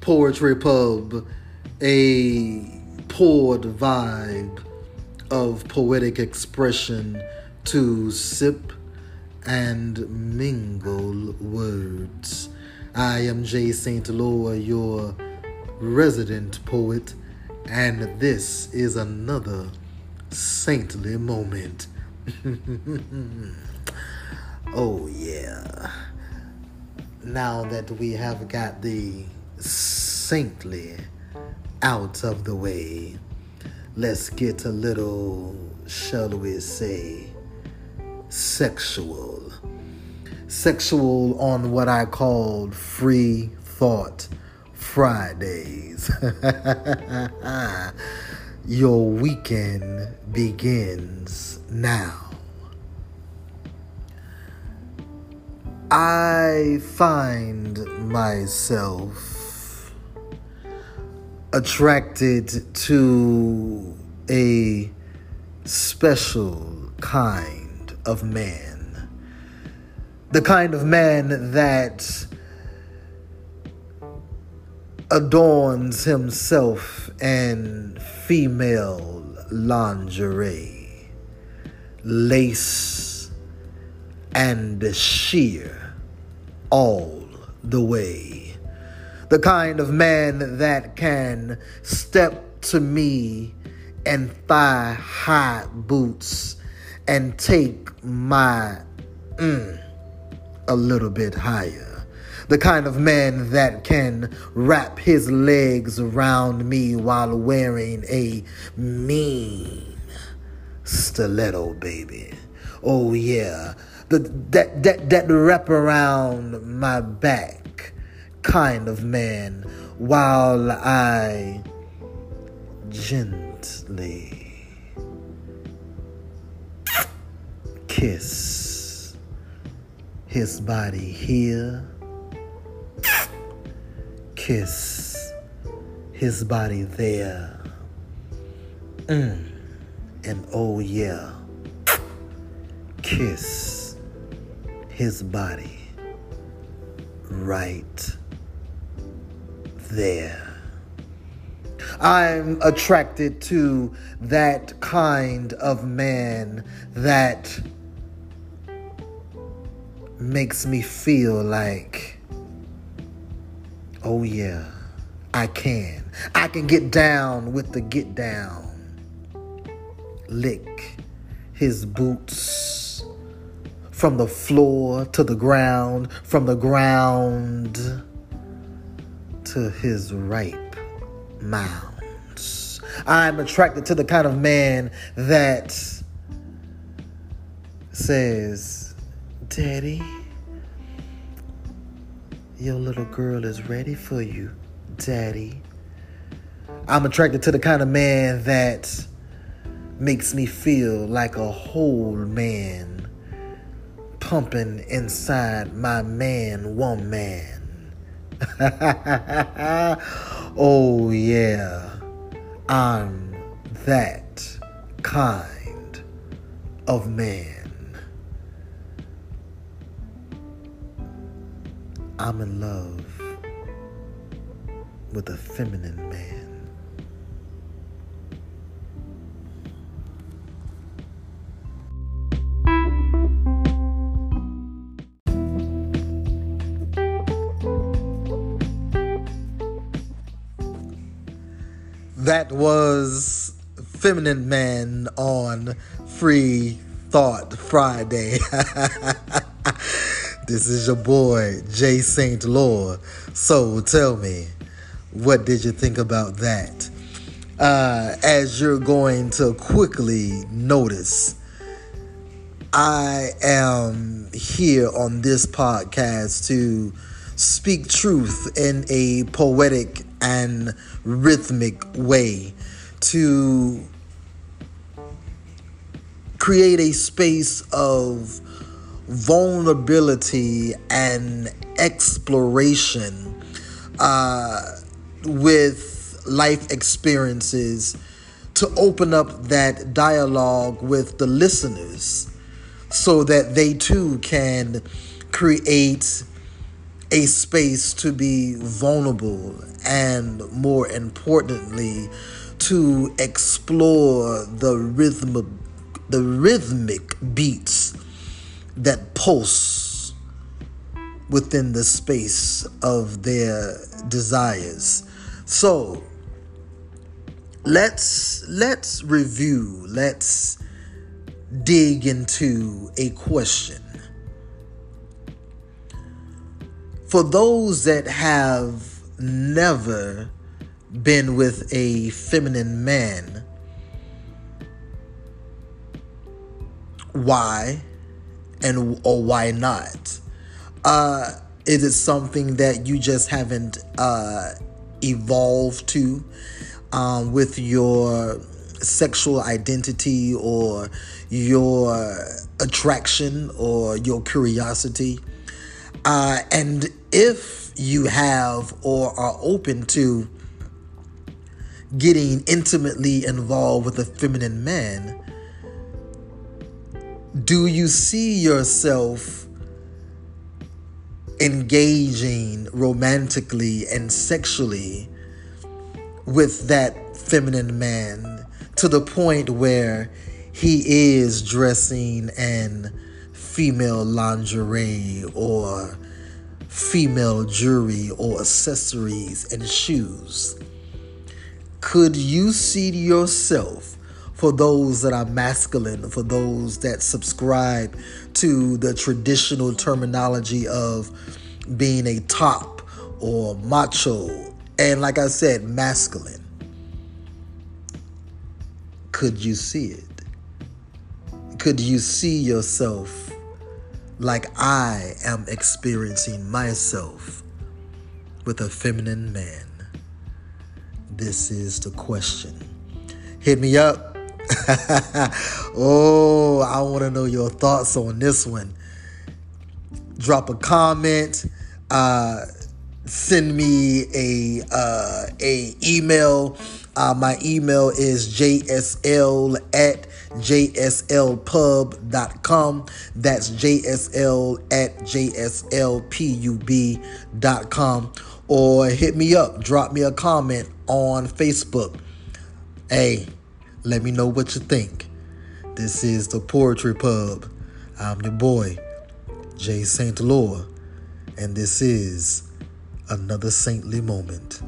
Poetry Pub, a poured vibe of poetic expression to sip and mingle words. I am J. Saint Lore, your resident poet, and this is another saintly moment. oh, yeah. Now that we have got the saintly out of the way, let's get a little, shall we say, sexual. Sexual on what I called Free Thought Fridays. Your weekend begins now. I find myself attracted to a special kind of man. The kind of man that adorns himself in female lingerie, lace, and sheer all the way. The kind of man that can step to me in thigh high boots and take my mm, a little bit higher. The kind of man that can wrap his legs around me while wearing a mean stiletto, baby. Oh, yeah the that that that wrap around my back kind of man while I gently kiss his body here kiss his body there mm. and oh yeah kiss his body right there. I'm attracted to that kind of man that makes me feel like, oh yeah, I can. I can get down with the get down. Lick his boots from the floor to the ground, from the ground to his ripe mounds. I'm attracted to the kind of man that says, Daddy, your little girl is ready for you, Daddy. I'm attracted to the kind of man that makes me feel like a whole man pumping inside my man, woman. oh, yeah, I'm that kind of man. I'm in love with a feminine man. That was Feminine Man on Free Thought Friday. this is your boy, J. Saint Lore. So tell me, what did you think about that? Uh, as you're going to quickly notice, I am here on this podcast to speak truth in a poetic and rhythmic way to create a space of vulnerability and exploration uh, with life experiences to open up that dialogue with the listeners so that they too can create a space to be vulnerable and more importantly to explore the rhythm the rhythmic beats that pulse within the space of their desires. So let's let's review let's dig into a question for those that have never been with a feminine man, why and or why not? Uh, is it something that you just haven't uh, evolved to um, with your sexual identity or your attraction or your curiosity? Uh, and if you have or are open to getting intimately involved with a feminine man, do you see yourself engaging romantically and sexually with that feminine man to the point where he is dressing in female lingerie or female jewelry or accessories and shoes. Could you see yourself for those that are masculine, for those that subscribe to the traditional terminology of being a top or macho, and like I said, masculine? Could you see it? Could you see yourself like I am experiencing myself with a feminine man? This is the question. Hit me up. oh, I want to know your thoughts on this one. Drop a comment. Uh, send me a uh, a email. Uh, my email is jsl at jslpub.com. That's jsl at jslpub.com. Or hit me up, drop me a comment on Facebook. Hey, let me know what you think. This is the Poetry Pub. I'm your boy, J. Saint Lore, and this is another saintly moment.